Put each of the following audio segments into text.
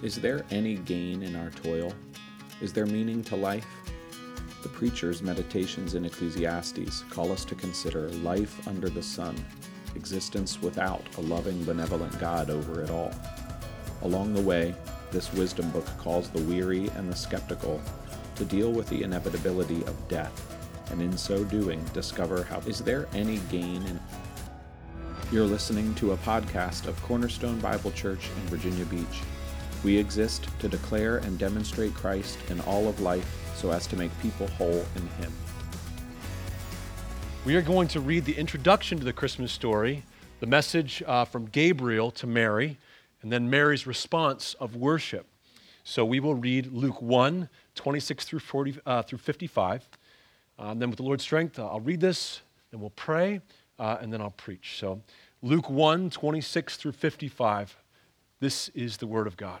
Is there any gain in our toil? Is there meaning to life? The preacher's meditations in Ecclesiastes call us to consider life under the sun, existence without a loving, benevolent God over it all. Along the way, this wisdom book calls the weary and the skeptical to deal with the inevitability of death, and in so doing, discover how is there any gain in. You're listening to a podcast of Cornerstone Bible Church in Virginia Beach. We exist to declare and demonstrate Christ in all of life so as to make people whole in Him. We are going to read the introduction to the Christmas story, the message uh, from Gabriel to Mary, and then Mary's response of worship. So we will read Luke 1, 26 through, 40, uh, through 55. Um, then, with the Lord's strength, uh, I'll read this, then we'll pray, uh, and then I'll preach. So, Luke 1, 26 through 55. This is the Word of God.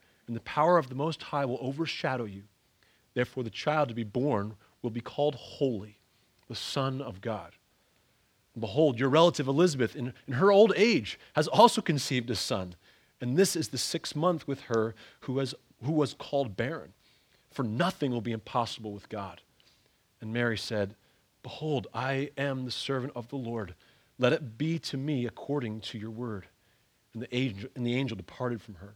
and the power of the Most High will overshadow you. Therefore, the child to be born will be called Holy, the Son of God. Behold, your relative Elizabeth, in, in her old age, has also conceived a son. And this is the sixth month with her who, has, who was called barren. For nothing will be impossible with God. And Mary said, Behold, I am the servant of the Lord. Let it be to me according to your word. And the angel, and the angel departed from her.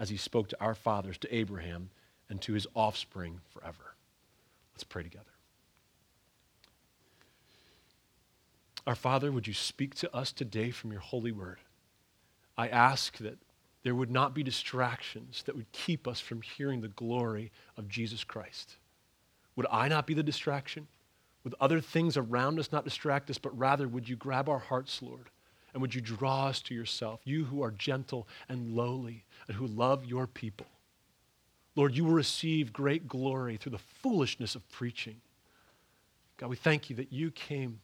as he spoke to our fathers, to Abraham, and to his offspring forever. Let's pray together. Our Father, would you speak to us today from your holy word? I ask that there would not be distractions that would keep us from hearing the glory of Jesus Christ. Would I not be the distraction? Would other things around us not distract us, but rather would you grab our hearts, Lord? And would you draw us to yourself, you who are gentle and lowly and who love your people? Lord, you will receive great glory through the foolishness of preaching. God, we thank you that you came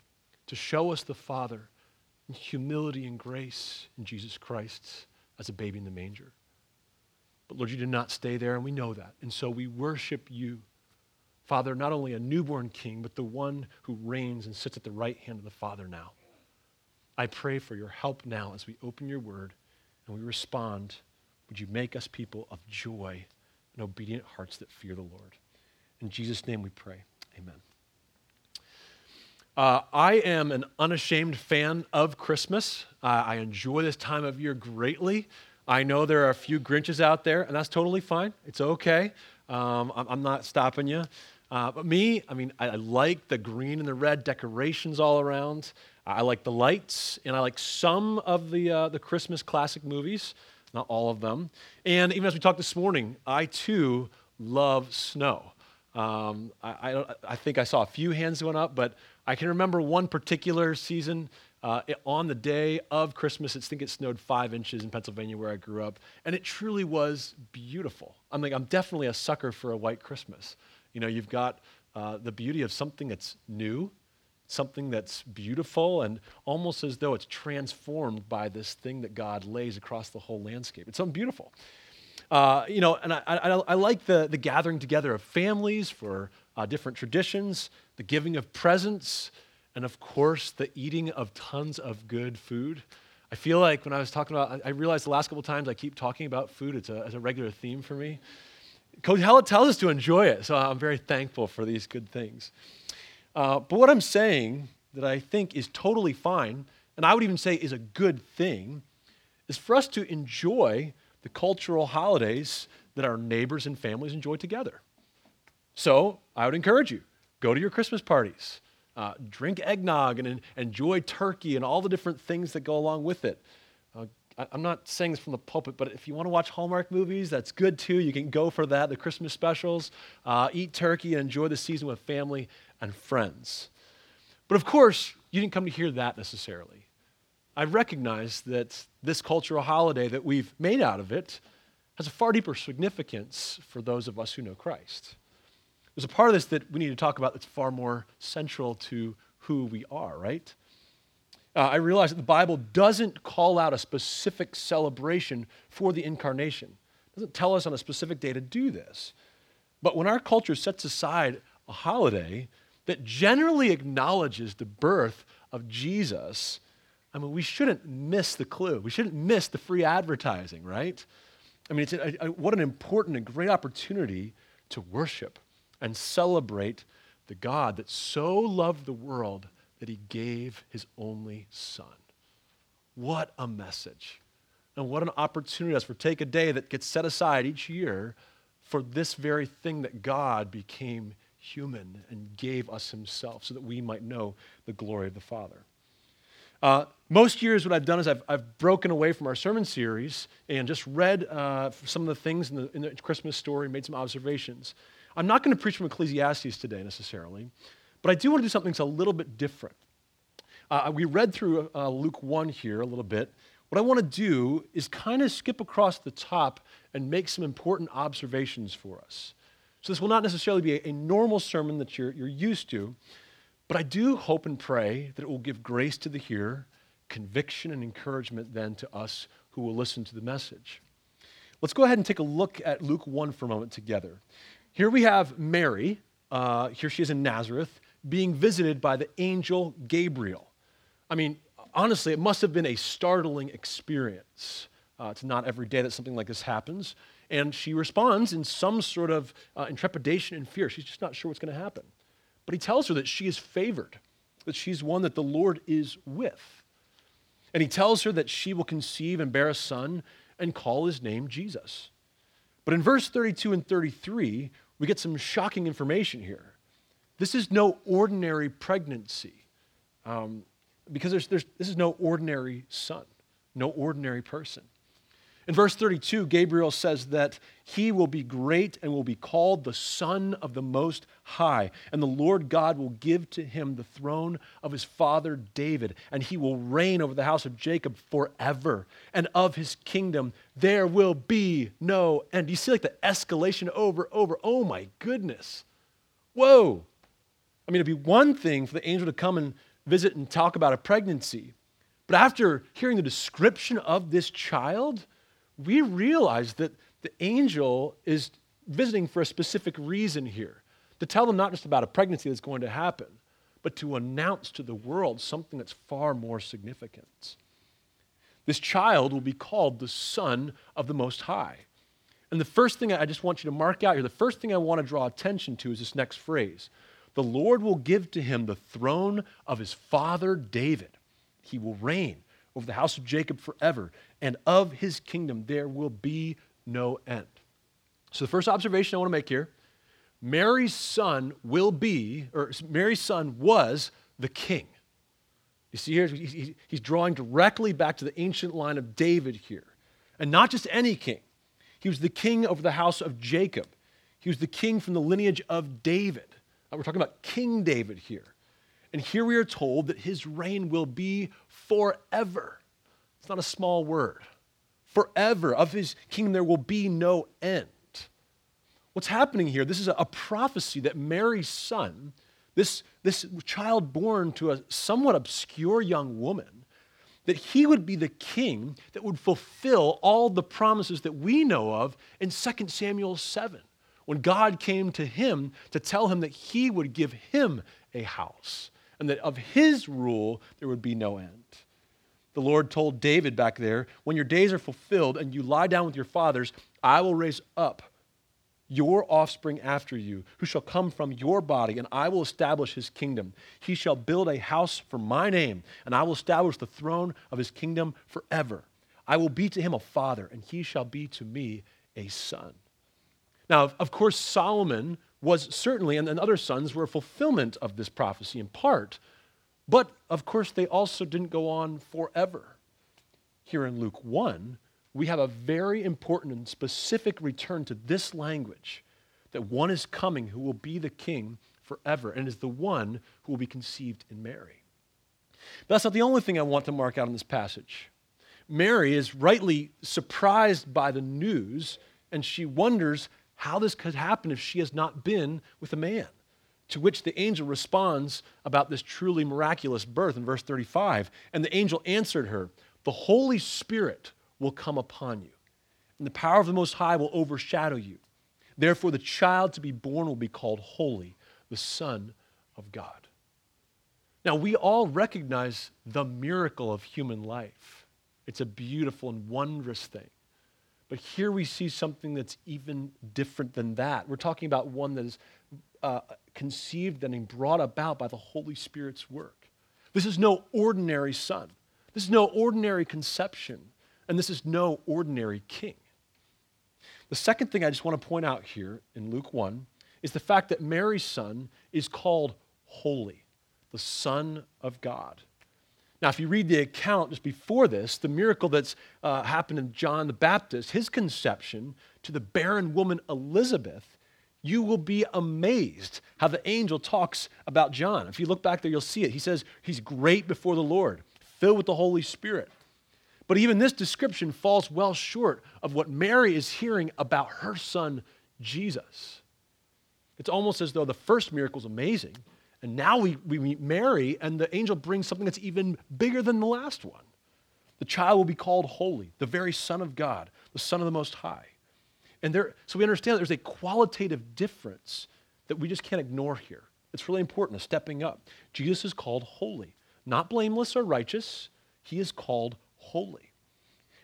to show us the Father in humility and grace in Jesus Christ as a baby in the manger. But Lord, you did not stay there, and we know that. And so we worship you, Father, not only a newborn king, but the one who reigns and sits at the right hand of the Father now. I pray for your help now as we open your word and we respond. Would you make us people of joy and obedient hearts that fear the Lord? In Jesus' name we pray. Amen. Uh, I am an unashamed fan of Christmas. Uh, I enjoy this time of year greatly. I know there are a few Grinches out there, and that's totally fine. It's okay. Um, I'm, not stopping you. Uh, but me, I mean, I, I, like the green and the red decorations all around. I like the lights, and I like some of the, uh, the Christmas classic movies, not all of them. And even as we talked this morning, I too love snow. Um, I, I, I, think I saw a few hands going up, but I can remember one particular season uh, on the day of Christmas. I think it snowed five inches in Pennsylvania where I grew up, and it truly was beautiful. I'm like, I'm definitely a sucker for a white Christmas. You know, you've got uh, the beauty of something that's new, something that's beautiful, and almost as though it's transformed by this thing that God lays across the whole landscape. It's something beautiful. Uh, you know, and I, I, I, like the, the gathering together of families for uh, different traditions, the giving of presents, and of course, the eating of tons of good food. I feel like when I was talking about, I realized the last couple times I keep talking about food, it's a, it's a regular theme for me. Kohelet tells us to enjoy it, so I'm very thankful for these good things. Uh, but what I'm saying that I think is totally fine, and I would even say is a good thing, is for us to enjoy the cultural holidays that our neighbors and families enjoy together. So I would encourage you go to your Christmas parties, uh, drink eggnog, and, and, enjoy turkey and all the different things that go along with it. Uh, I, am not saying this from the pulpit, but if you want to watch Hallmark movies, that's good too. You can go for that, the Christmas specials. Uh, eat turkey and enjoy the season with family and friends. But of course, you didn't come to hear that necessarily. I recognize that this cultural holiday that we've made out of it has a far deeper significance for those of us who know Christ. There's a part of this that we need to talk about that's far more central to who we are, right? Uh, I realize that the Bible doesn't call out a specific celebration for the incarnation. It doesn't tell us on a specific day to do this. But when our culture sets aside a holiday that generally acknowledges the birth of Jesus, I mean, we shouldn't miss the clue. We shouldn't miss the free advertising, right? I mean, it's a, a, what an important and great opportunity to worship and celebrate the God that so loved the world that he gave his only son. What a message. And what an opportunity us for take a day that gets set aside each year for this very thing that God became human and gave us himself so that we might know the glory of the Father. Uh, most years, what I've done is I've, I've broken away from our sermon series and just read uh, some of the things in the, in the Christmas story, made some observations. I'm not going to preach from Ecclesiastes today necessarily, but I do want to do something that's a little bit different. Uh, we read through uh, Luke 1 here a little bit. What I want to do is kind of skip across the top and make some important observations for us. So, this will not necessarily be a, a normal sermon that you're, you're used to, but I do hope and pray that it will give grace to the hearer, conviction and encouragement then to us who will listen to the message. Let's go ahead and take a look at Luke 1 for a moment together. Here we have Mary, uh, here she is in Nazareth, being visited by the angel Gabriel. I mean, honestly, it must have been a startling experience. Uh, it's not every day that something like this happens. And she responds in some sort of uh, intrepidation and fear. She's just not sure what's going to happen. But he tells her that she is favored, that she's one that the Lord is with. And he tells her that she will conceive and bear a son and call his name Jesus. But in verse 32 and 33, we get some shocking information here. This is no ordinary pregnancy, um, because there's, there's, this is no ordinary son, no ordinary person. In verse 32, Gabriel says that he will be great and will be called the Son of the Most High. And the Lord God will give to him the throne of his father David, and he will reign over the house of Jacob forever. And of his kingdom there will be no end. You see, like the escalation over, over. Oh my goodness. Whoa. I mean, it'd be one thing for the angel to come and visit and talk about a pregnancy. But after hearing the description of this child, we realize that the angel is visiting for a specific reason here to tell them not just about a pregnancy that's going to happen, but to announce to the world something that's far more significant. This child will be called the Son of the Most High. And the first thing I just want you to mark out here, the first thing I want to draw attention to is this next phrase. the Lord will give to him the throne of his father David. He will reign over the house of Jacob forever, and of his kingdom there will be no end. So, the first observation I want to make here Mary's son will be, or Mary's son was the king. You see here, he's drawing directly back to the ancient line of David here. And not just any king, he was the king over the house of Jacob. He was the king from the lineage of David. Uh, we're talking about King David here. And here we are told that his reign will be forever. It's not a small word. Forever. Of his kingdom, there will be no end. What's happening here? This is a prophecy that Mary's son, this, this child born to a somewhat obscure young woman, that he would be the king that would fulfill all the promises that we know of in 2 Samuel 7 when God came to him to tell him that he would give him a house and that of his rule there would be no end. The Lord told David back there, When your days are fulfilled and you lie down with your fathers, I will raise up your offspring after you, who shall come from your body, and I will establish his kingdom. He shall build a house for my name, and I will establish the throne of his kingdom forever. I will be to him a father, and he shall be to me a son. Now, of course, Solomon was certainly, and, other sons were a fulfillment of this prophecy in part, but of course, they also didn't go on forever. Here in Luke 1, we have a very important and specific return to this language that one is coming who will be the king forever and is the one who will be conceived in Mary. But that's not the only thing I want to mark out in this passage. Mary is rightly surprised by the news and she wonders how this could happen if she has not been with a man. To which the angel responds about this truly miraculous birth in verse 35. And the angel answered her, The Holy Spirit will come upon you, and the power of the Most High will overshadow you. Therefore, the child to be born will be called Holy, the Son of God. Now, we all recognize the miracle of human life. It's a beautiful and wondrous thing. But here we see something that's even different than that. We're talking about one that is uh, conceived and brought about by the Holy Spirit's work. This is no ordinary son. This is no ordinary conception. And this is no ordinary king. The second thing I just want to point out here in Luke 1 is the fact that Mary's son is called holy, the Son of God. Now, if you read the account just before this, the miracle that's uh, happened in John the Baptist, his conception to the barren woman Elizabeth, you will be amazed how the angel talks about John. If you look back there, you'll see it. He says, He's great before the Lord, filled with the Holy Spirit. But even this description falls well short of what Mary is hearing about her son, Jesus. It's almost as though the first miracle is amazing, and now we, we meet Mary, and the angel brings something that's even bigger than the last one. The child will be called holy, the very Son of God, the Son of the Most High. And there, so we understand there's a qualitative difference that we just can't ignore here. It's really important, a stepping up. Jesus is called holy, not blameless or righteous. He is called holy.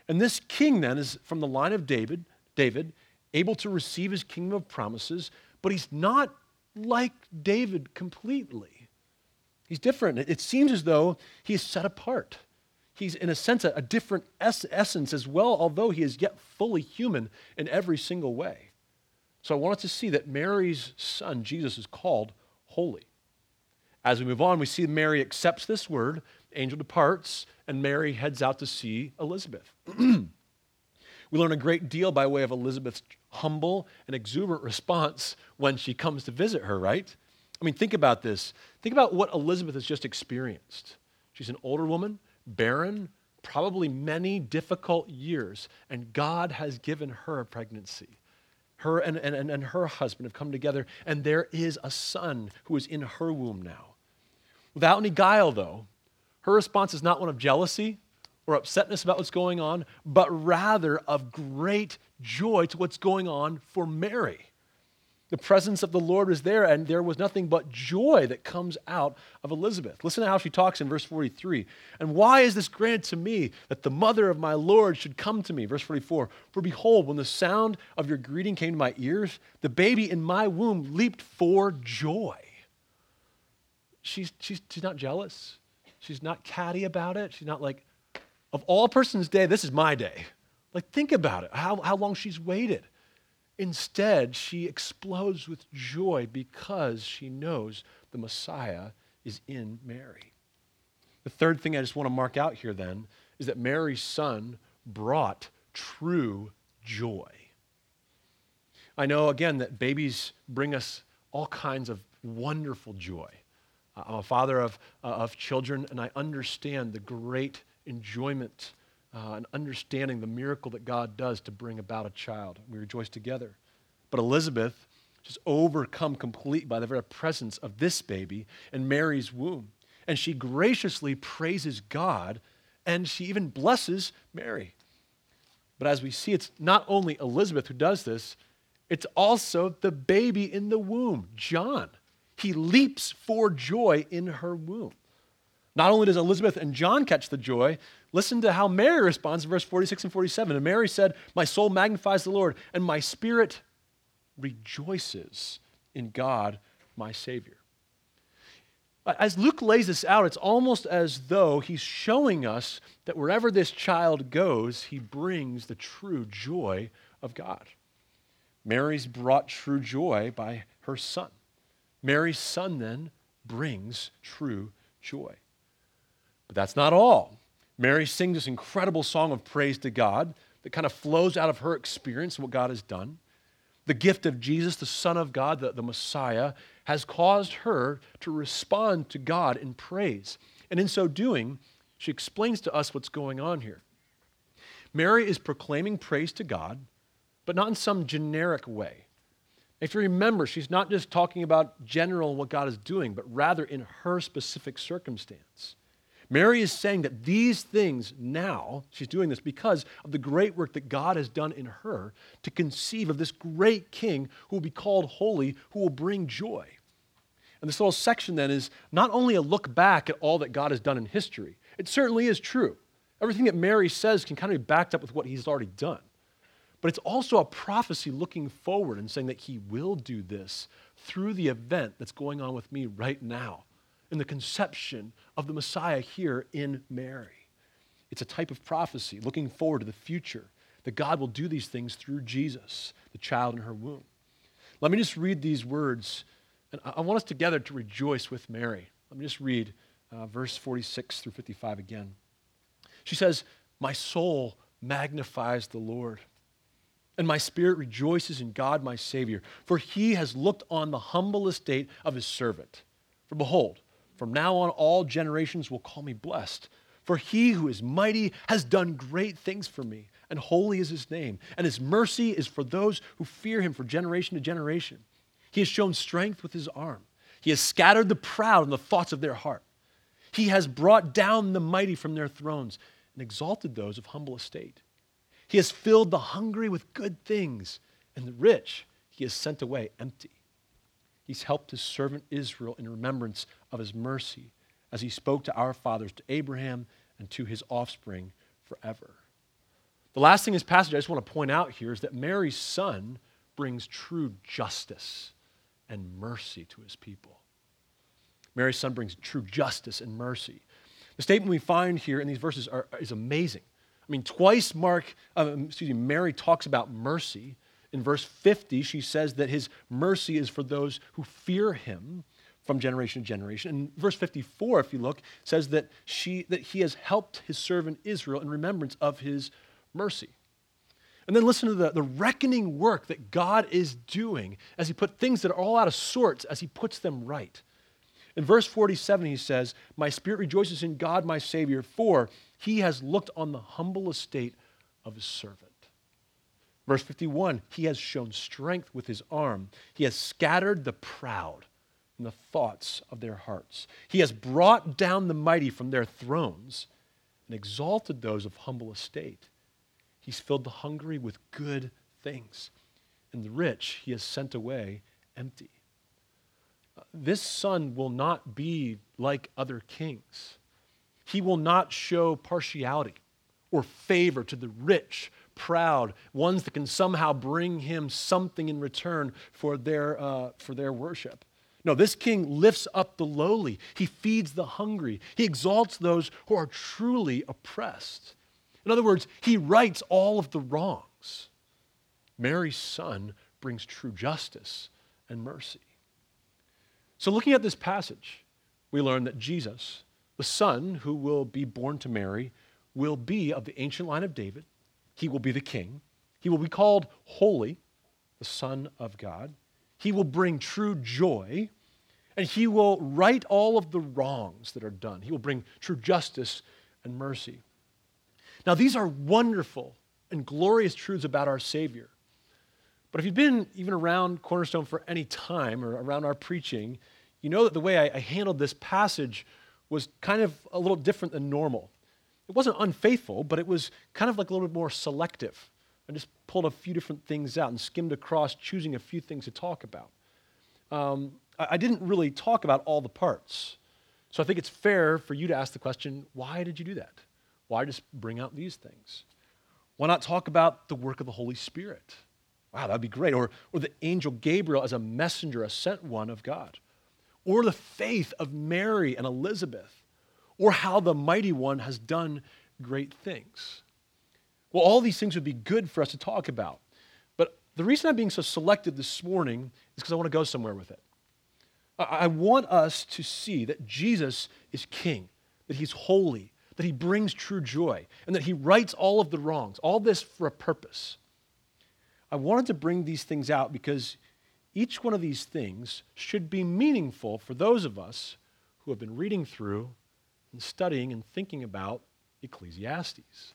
And this king then is from the line of David, David, able to receive his kingdom of promises, but he's not like David completely. He's different. It seems as though he's set apart. He's, in a sense, a, different es- essence as well, although he is yet fully human in every single way. So I want us to see that Mary's son, Jesus, is called holy. As we move on, we see Mary accepts this word, angel departs, and Mary heads out to see Elizabeth. we learn a great deal by way of Elizabeth's humble and exuberant response when she comes to visit her, right? I mean, think about this. Think about what Elizabeth has just experienced. She's an older woman, barren, probably many difficult years, and God has given her a pregnancy. Her and, and, and her husband have come together, and there is a son who is in her womb now. Without any guile, though, her response is not one of jealousy or upsetness about what's going on, but rather of great joy to what's going on for Mary. The presence of the Lord was there, and there was nothing but joy that comes out of Elizabeth. Listen to how she talks in verse 43. And why is this granted to me that the mother of my Lord should come to me? Verse 44 For behold, when the sound of your greeting came to my ears, the baby in my womb leaped for joy. she's, she's, she's not jealous. She's not catty about it. She's not like, of all person's day, this is my day. Like, think about it, how, how long she's waited. Instead, she explodes with joy because she knows the Messiah is in Mary. The third thing I just want to mark out here then is that Mary's son brought true joy. I know, again, that babies bring us all kinds of wonderful joy. I'm a father of, uh, of children, and I understand the great enjoyment uh, and understanding the miracle that God does to bring about a child. We rejoice together. But Elizabeth, just overcome completely by the very presence of this baby in Mary's womb. And she graciously praises God and she even blesses Mary. But as we see, it's not only Elizabeth who does this, it's also the baby in the womb, John. He leaps for joy in her womb. Not only does Elizabeth and John catch the joy, listen to how Mary responds in verse 46 and 47. And Mary said, My soul magnifies the Lord, and my spirit rejoices in God, my Savior. As Luke lays this out, it's almost as though he's showing us that wherever this child goes, he brings the true joy of God. Mary's brought true joy by her son. Mary's son then brings true joy. But that's not all. Mary sings this incredible song of praise to God that kind of flows out of her experience of what God has done. The gift of Jesus, the Son of God, the, the Messiah, has caused her to respond to God in praise. And in so doing, she explains to us what's going on here. Mary is proclaiming praise to God, but not in some generic way. If you remember, she's not just talking about general what God is doing, but rather in her specific circumstance. Mary is saying that these things now, she's doing this because of the great work that God has done in her to conceive of this great king who will be called holy, who will bring joy. And this little section then is not only a look back at all that God has done in history, it certainly is true. Everything that Mary says can kind of be backed up with what he's already done. But it's also a prophecy looking forward and saying that he will do this through the event that's going on with me right now in the conception of the Messiah here in Mary. It's a type of prophecy looking forward to the future that God will do these things through Jesus, the child in her womb. Let me just read these words, and I want us together to rejoice with Mary. Let me just read uh, verse 46 through 55 again. She says, My soul magnifies the Lord, and my spirit rejoices in God my Savior, for he has looked on the humble estate of his servant. For behold, from now on, all generations will call me blessed. For he who is mighty has done great things for me, and holy is his name. And his mercy is for those who fear him for generation to generation. He has shown strength with his arm. He has scattered the proud in the thoughts of their heart. He has brought down the mighty from their thrones and exalted those of humble estate. He has filled the hungry with good things, and the rich he has sent away empty. He's helped his servant Israel in remembrance of his mercy as he spoke to our fathers, to Abraham, and to his offspring forever. The last thing in this passage I just want to point out here is that Mary's son brings true justice and mercy to his people. Mary's son brings true justice and mercy. The statement we find here in these verses are, is amazing. I mean, twice Mark, uh, excuse me, Mary talks about mercy, in verse 50, she says that his mercy is for those who fear him from generation to generation. And verse 54, if you look, says that, she, that he has helped his servant Israel in remembrance of his mercy. And then listen to the, the reckoning work that God is doing as he put things that are all out of sorts, as he puts them right. In verse 47, he says, My spirit rejoices in God, my Savior, for he has looked on the humble estate of his servant. Verse 51 He has shown strength with his arm, he has scattered the proud the thoughts of their hearts. He has brought down the mighty from their thrones and exalted those of humble estate. He's filled the hungry with good things, and the rich he has sent away empty. This son will not be like other kings. He will not show partiality or favor to the rich proud, ones that can somehow bring him something in return for their, uh, for their worship. No, this king lifts up the lowly. He feeds the hungry. He exalts those who are truly oppressed. In other words, he rights all of the wrongs. Mary's son brings true justice and mercy. So, looking at this passage, we learn that Jesus, the son who will be born to Mary, will be of the ancient line of David. He will be the king. He will be called holy, the Son of God. He will bring true joy, and he will right all of the wrongs that are done. He will bring true justice and mercy. Now, these are wonderful and glorious truths about our Savior. But if you've been even around Cornerstone for any time or around our preaching, you know that the way I, handled this passage was kind of a little different than normal. It wasn't unfaithful, but it was kind of like a little bit more selective. I just pulled a few different things out and skimmed across, choosing a few things to talk about. Um, I, I didn't really talk about all the parts. So I think it's fair for you to ask the question why did you do that? Why just bring out these things? Why not talk about the work of the Holy Spirit? Wow, that'd be great. Or, or the angel Gabriel as a messenger, a sent one of God. Or the faith of Mary and Elizabeth. Or how the mighty one has done great things. Well, all these things would be good for us to talk about. But the reason I'm being so selective this morning is because I want to go somewhere with it. I want us to see that Jesus is king, that he's holy, that he brings true joy, and that he rights all of the wrongs, all this for a purpose. I wanted to bring these things out because each one of these things should be meaningful for those of us who have been reading through and studying and thinking about Ecclesiastes.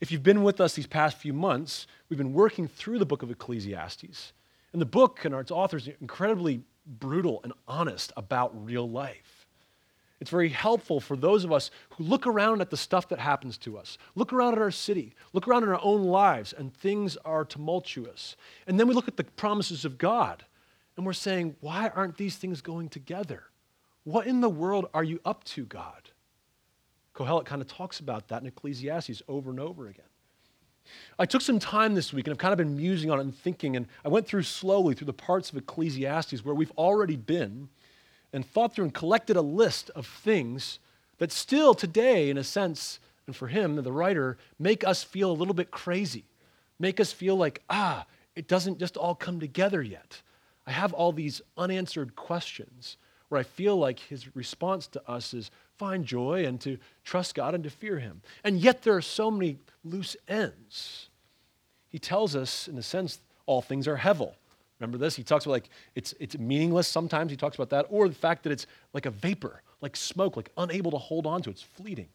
If you've been with us these past few months, we've been working through the book of Ecclesiastes. And the book and its authors are incredibly brutal and honest about real life. It's very helpful for those of us who look around at the stuff that happens to us, look around at our city, look around at our own lives, and things are tumultuous. And then we look at the promises of God, and we're saying, why aren't these things going together? What in the world are you up to, God? Kohelet kind of talks about that in Ecclesiastes over and over again. I took some time this week and I've kind of been musing on it and thinking, and I went through slowly through the parts of Ecclesiastes where we've already been and thought through and collected a list of things that still today, in a sense, and for him, the writer, make us feel a little bit crazy, make us feel like, ah, it doesn't just all come together yet. I have all these unanswered questions where I feel like his response to us is find joy and to trust God and to fear him. And yet there are so many loose ends. He tells us, in a sense, all things are hevel. Remember this? He talks about like it's, it's meaningless sometimes. He talks about that. Or the fact that it's like a vapor, like smoke, like unable to hold on to. It's fleeting.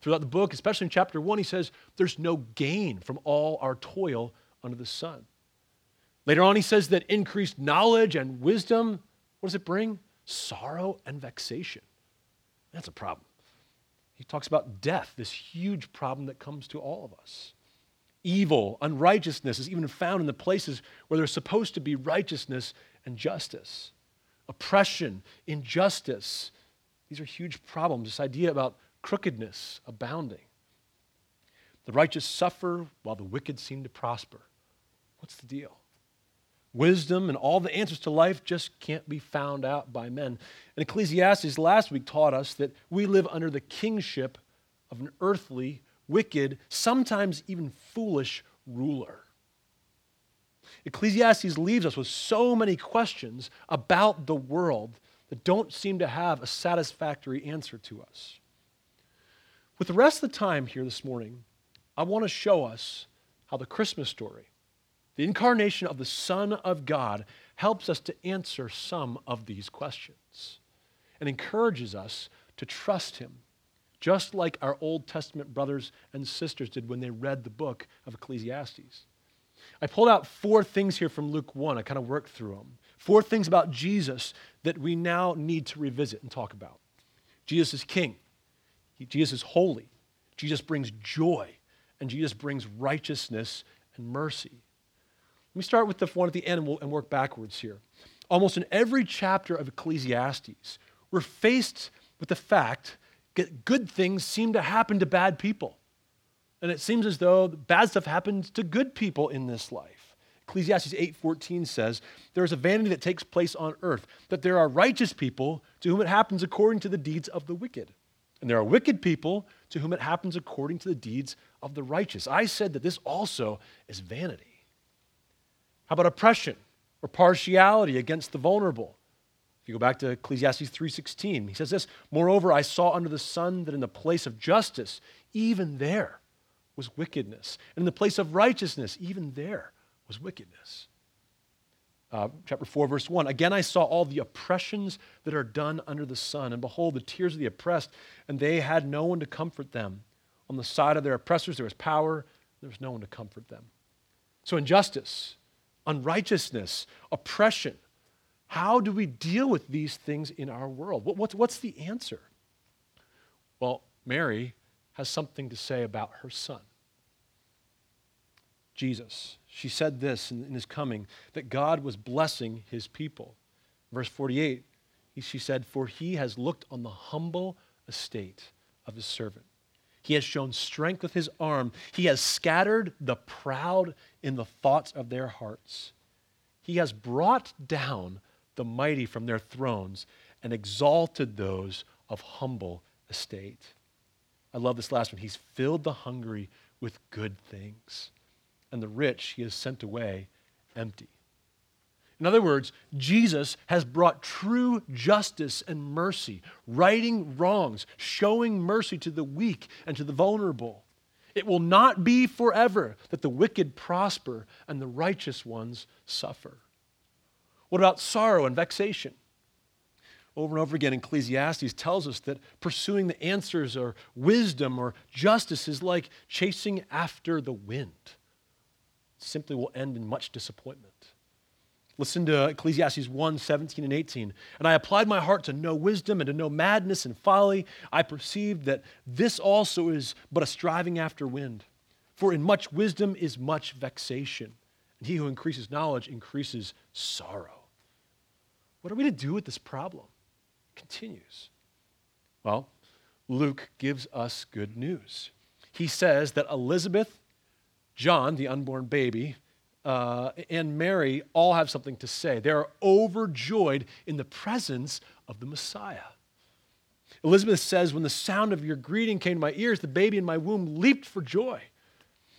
Throughout the book, especially in chapter one, he says there's no gain from all our toil under the sun. Later on, he says that increased knowledge and wisdom, what does it bring? sorrow and vexation. That's a problem. He talks about death, this huge problem that comes to all of us. Evil, unrighteousness is even found in the places where there's supposed to be righteousness and justice. Oppression, injustice, these are huge problems. This idea about crookedness abounding. The righteous suffer while the wicked seem to prosper. What's the deal? Wisdom and all the answers to life just can't be found out by men. And Ecclesiastes last week taught us that we live under the kingship of an earthly, wicked, sometimes even foolish ruler. Ecclesiastes leaves us with so many questions about the world that don't seem to have a satisfactory answer to us. With the rest of the time here this morning, I want to show us how the Christmas story the incarnation of the Son of God helps us to answer some of these questions and encourages us to trust Him, just like our Old Testament brothers and sisters did when they read the book of Ecclesiastes. I pulled out four things here from Luke 1. I kind of worked through them. Four things about Jesus that we now need to revisit and talk about. Jesus is king, Jesus is holy, Jesus brings joy, and Jesus brings righteousness and mercy. Me start with the one at the end and, we'll, and work backwards here. Almost in every chapter of Ecclesiastes, we're faced with the fact that good things seem to happen to bad people. And it seems as though bad stuff happens to good people in this life. Ecclesiastes 8:14 says, "There is a vanity that takes place on earth, that there are righteous people to whom it happens according to the deeds of the wicked, and there are wicked people to whom it happens according to the deeds of the righteous." I said that this also is vanity. How about oppression or partiality against the vulnerable? If you go back to Ecclesiastes 3:16, he says this, "Moreover, I saw under the sun that in the place of justice, even there was wickedness, and in the place of righteousness, even there was wickedness." Uh, chapter 4, verse 1 Again, I saw all the oppressions that are done under the sun, and behold, the tears of the oppressed, and they had no one to comfort them. On the side of their oppressors, there was power, there was no one to comfort them. So, injustice, unrighteousness, oppression, how do we deal with these things in our world? What, what's, the answer? Well, Mary has something to say about her son, Jesus. She said this in, in his coming that God was blessing his people. Verse 48, she said, For he has looked on the humble estate of his servant. He has shown strength with his arm. He has scattered the proud in the thoughts of their hearts. He has brought down the mighty from their thrones and exalted those of humble estate. I love this last one. He's filled the hungry with good things, and the rich he has sent away empty. In other words, Jesus has brought true justice and mercy, righting wrongs, showing mercy to the weak and to the vulnerable. It will not be forever that the wicked prosper and the righteous ones suffer. What about sorrow and vexation? Over and over again, Ecclesiastes tells us that pursuing the answers or wisdom or justice is like chasing after the wind. It simply will end in much disappointment. Listen to Ecclesiastes 1 17 and 18. And I applied my heart to know wisdom and to know madness and folly. I perceived that this also is but a striving after wind. For in much wisdom is much vexation, and he who increases knowledge increases sorrow. What are we to do with this problem? It continues. Well, Luke gives us good news. He says that Elizabeth, John, the unborn baby, uh, and Mary all have something to say. They're overjoyed in the presence of the Messiah. Elizabeth says, When the sound of your greeting came to my ears, the baby in my womb leaped for joy.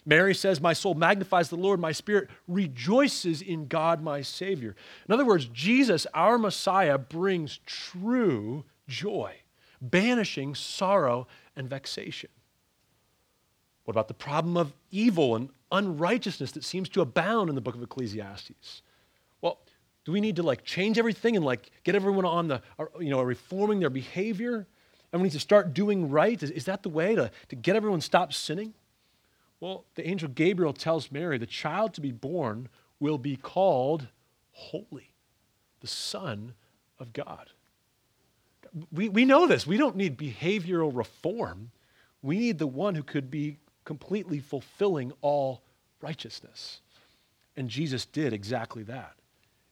Mary says, My soul magnifies the Lord, my spirit rejoices in God, my Savior. In other words, Jesus, our Messiah, brings true joy, banishing sorrow and vexation. What about the problem of evil and unrighteousness that seems to abound in the book of Ecclesiastes? Well, do we need to like change everything and like get everyone on the, uh, you know, reforming their behavior? And we need to start doing right? Is, is that the way to, to get everyone to stop sinning? Well, the angel Gabriel tells Mary the child to be born will be called holy, the Son of God. We, we know this. We don't need behavioral reform. We need the one who could be completely fulfilling all righteousness. And Jesus did exactly that.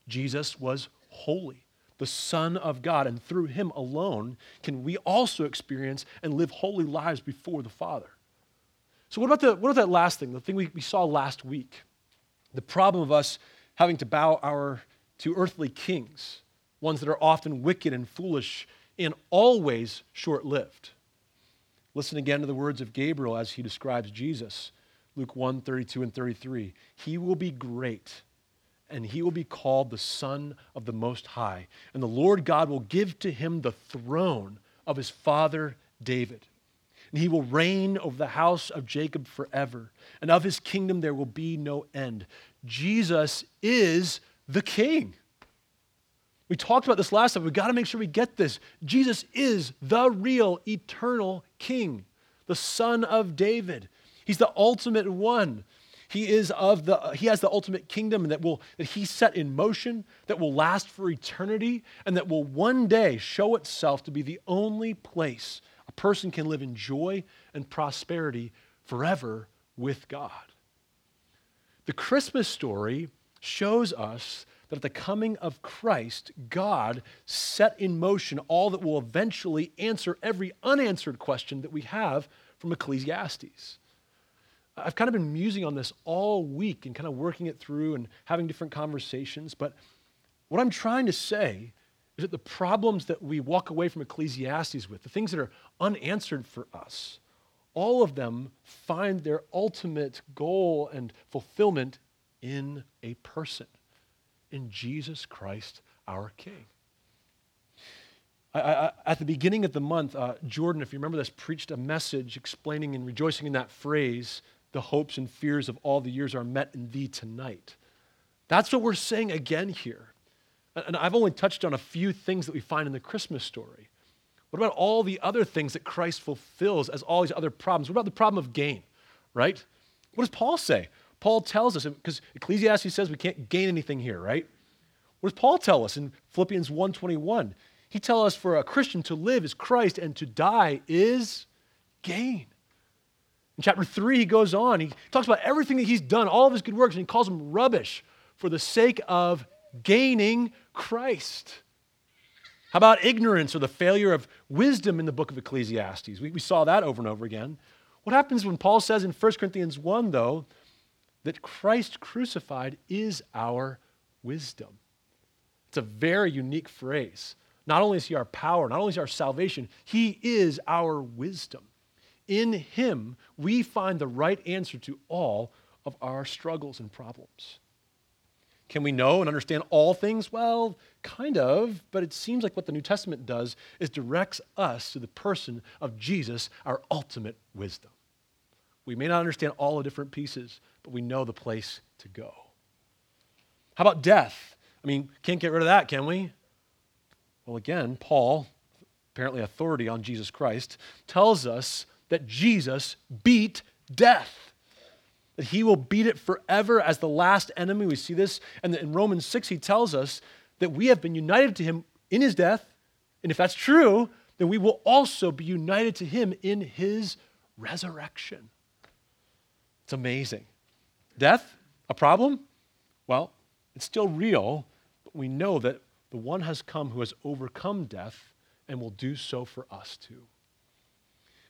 Jesus was holy, the Son of God, and through him alone can we also experience and live holy lives before the Father. So, what about, the, what about that last thing, the thing we, we saw last week? The problem of us having to bow our to earthly kings, ones that are often wicked and foolish and always short lived. Listen again to the words of Gabriel as he describes Jesus. Luke 1 32 and 33. He will be great, and he will be called the Son of the Most High. And the Lord God will give to him the throne of his father David and he will reign over the house of Jacob forever, and of his kingdom there will be no end. Jesus is the king. We talked about this last time. We've got to make sure we get this. Jesus is the real eternal king, the son of David. He's the ultimate one. He is of the he has the ultimate kingdom that will that he set in motion that will last for eternity and that will one day show itself to be the only place a person can live in joy and prosperity forever with God. The Christmas story shows us that at the coming of Christ, God set in motion all that will eventually answer every unanswered question that we have from Ecclesiastes. I've kind of been musing on this all week and kind of working it through and having different conversations. But what I'm trying to say is that the problems that we walk away from Ecclesiastes with, the things that are unanswered for us, all of them find their ultimate goal and fulfillment in a person, in Jesus Christ, our King. I, I, at the beginning of the month, uh, Jordan, if you remember this, preached a message explaining and rejoicing in that phrase the hopes and fears of all the years are met in thee tonight. That's what we're saying again here. And I've only touched on a few things that we find in the Christmas story. What about all the other things that Christ fulfills as all these other problems? What about the problem of gain, right? What does Paul say? Paul tells us, because Ecclesiastes says we can't gain anything here, right? What does Paul tell us in Philippians 1.21? He tells us for a Christian to live is Christ and to die is gain. In chapter 3, he goes on. He talks about everything that he's done, all of his good works, and he calls them rubbish for the sake of gaining Christ. How about ignorance or the failure of wisdom in the book of Ecclesiastes? We, we saw that over and over again. What happens when Paul says in 1 Corinthians 1, though, that Christ crucified is our wisdom? It's a very unique phrase. Not only is he our power, not only is he our salvation, he is our wisdom. In him, we find the right answer to all of our struggles and problems. Can we know and understand all things? Well, kind of, but it seems like what the New Testament does is directs us to the person of Jesus, our ultimate wisdom. We may not understand all the different pieces, but we know the place to go. How about death? I mean, can't get rid of that, can we? Well, again, Paul, apparently authority on Jesus Christ, tells us that Jesus beat death. That he will beat it forever as the last enemy. We see this. And in Romans 6, he tells us that we have been united to him in his death. And if that's true, then we will also be united to him in his resurrection. It's amazing. Death, a problem? Well, it's still real, but we know that the one has come who has overcome death and will do so for us too.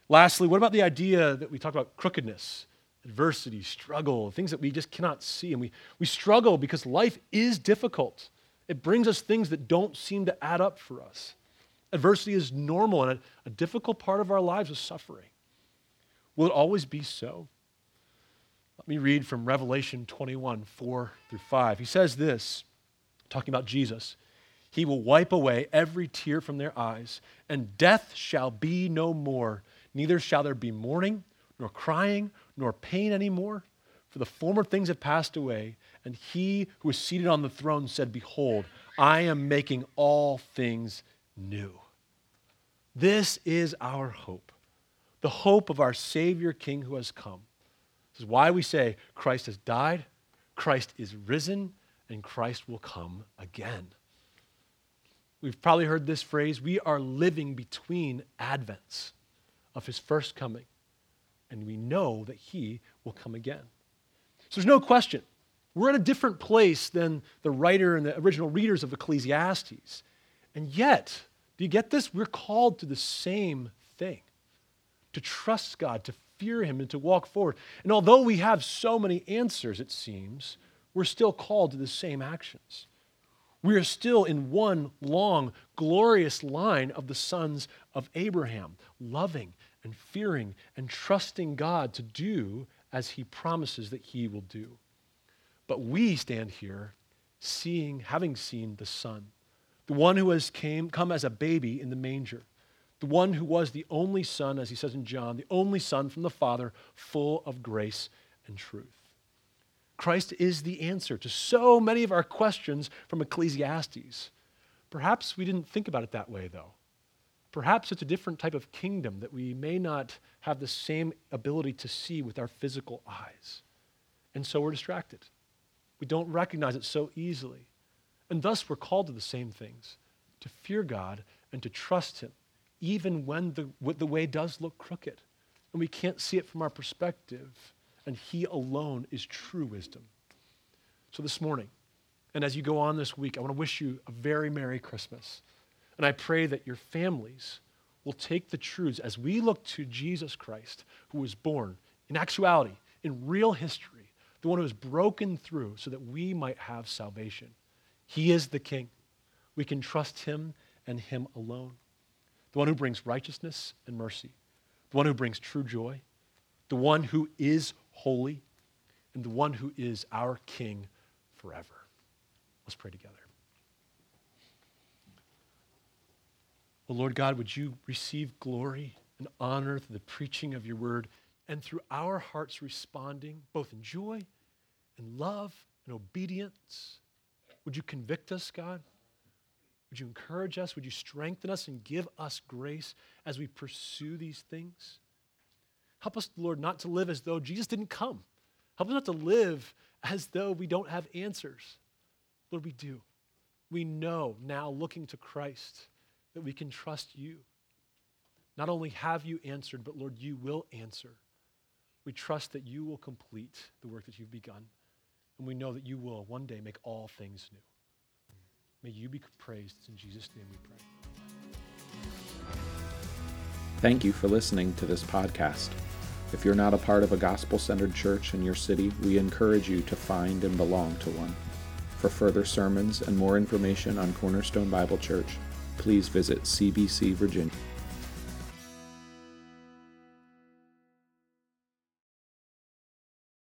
Lastly, what about the idea that we talk about crookedness, adversity, struggle, things that we just cannot see? And we, we struggle because life is difficult. It brings us things that don't seem to add up for us. Adversity is normal, and a, a difficult part of our lives is suffering. Will it always be so? Let me read from Revelation 21 4 through 5. He says this, talking about Jesus. He will wipe away every tear from their eyes, and death shall be no more. Neither shall there be mourning, nor crying, nor pain anymore, for the former things have passed away. And he who is seated on the throne said, Behold, I am making all things new. This is our hope, the hope of our Savior King who has come. This is why we say Christ has died, Christ is risen, and Christ will come again. We've probably heard this phrase we are living between Advents of his first coming, and we know that he will come again. So there's no question. We're at a different place than the writer and the original readers of Ecclesiastes. And yet, do you get this? We're called to the same thing to trust God, to fear Him, and to walk forward. And although we have so many answers, it seems, we're still called to the same actions. We are still in one long, glorious line of the sons of Abraham, loving and fearing and trusting God to do as he promises that he will do. But we stand here seeing, having seen the Son, the one who has came, come as a baby in the manger, the one who was the only Son, as he says in John, the only Son from the Father, full of grace and truth. Christ is the answer to so many of our questions from Ecclesiastes. Perhaps we didn't think about it that way, though. Perhaps it's a different type of kingdom that we may not have the same ability to see with our physical eyes. And so we're distracted. We don't recognize it so easily. And thus we're called to the same things to fear God and to trust Him, even when the, the way does look crooked and we can't see it from our perspective and He alone is true wisdom. So this morning, and as you go on this week, I want to wish you a very Merry Christmas. And I pray that your families will take the truths as we look to Jesus Christ, who was born in actuality in real history, the one who has broken through so that we might have salvation. He is the King. We can trust him and him alone. The one who brings righteousness and mercy, the one who brings true joy, the one who is holy, and the one who is our King forever. Let's pray together. Well, Lord God, would you receive glory and honor through the preaching of your word and through our hearts responding both in joy and love and obedience? Would you convict us, God? Would you encourage us? Would you strengthen us and give us grace as we pursue these things? Help us, Lord, not to live as though Jesus didn't come. Help us not to live as though we don't have answers. Lord, we do. We know now, looking to Christ, that we can trust you. Not only have you answered, but Lord, you will answer. We trust that you will complete the work that you've begun. And we know that you will one day make all things new. May you be praised. In Jesus' name we pray. Thank you for listening to this podcast. If you're not a part of a gospel centered church in your city, we encourage you to find and belong to one. For further sermons and more information on Cornerstone Bible Church, please visit cbcvirginia.com.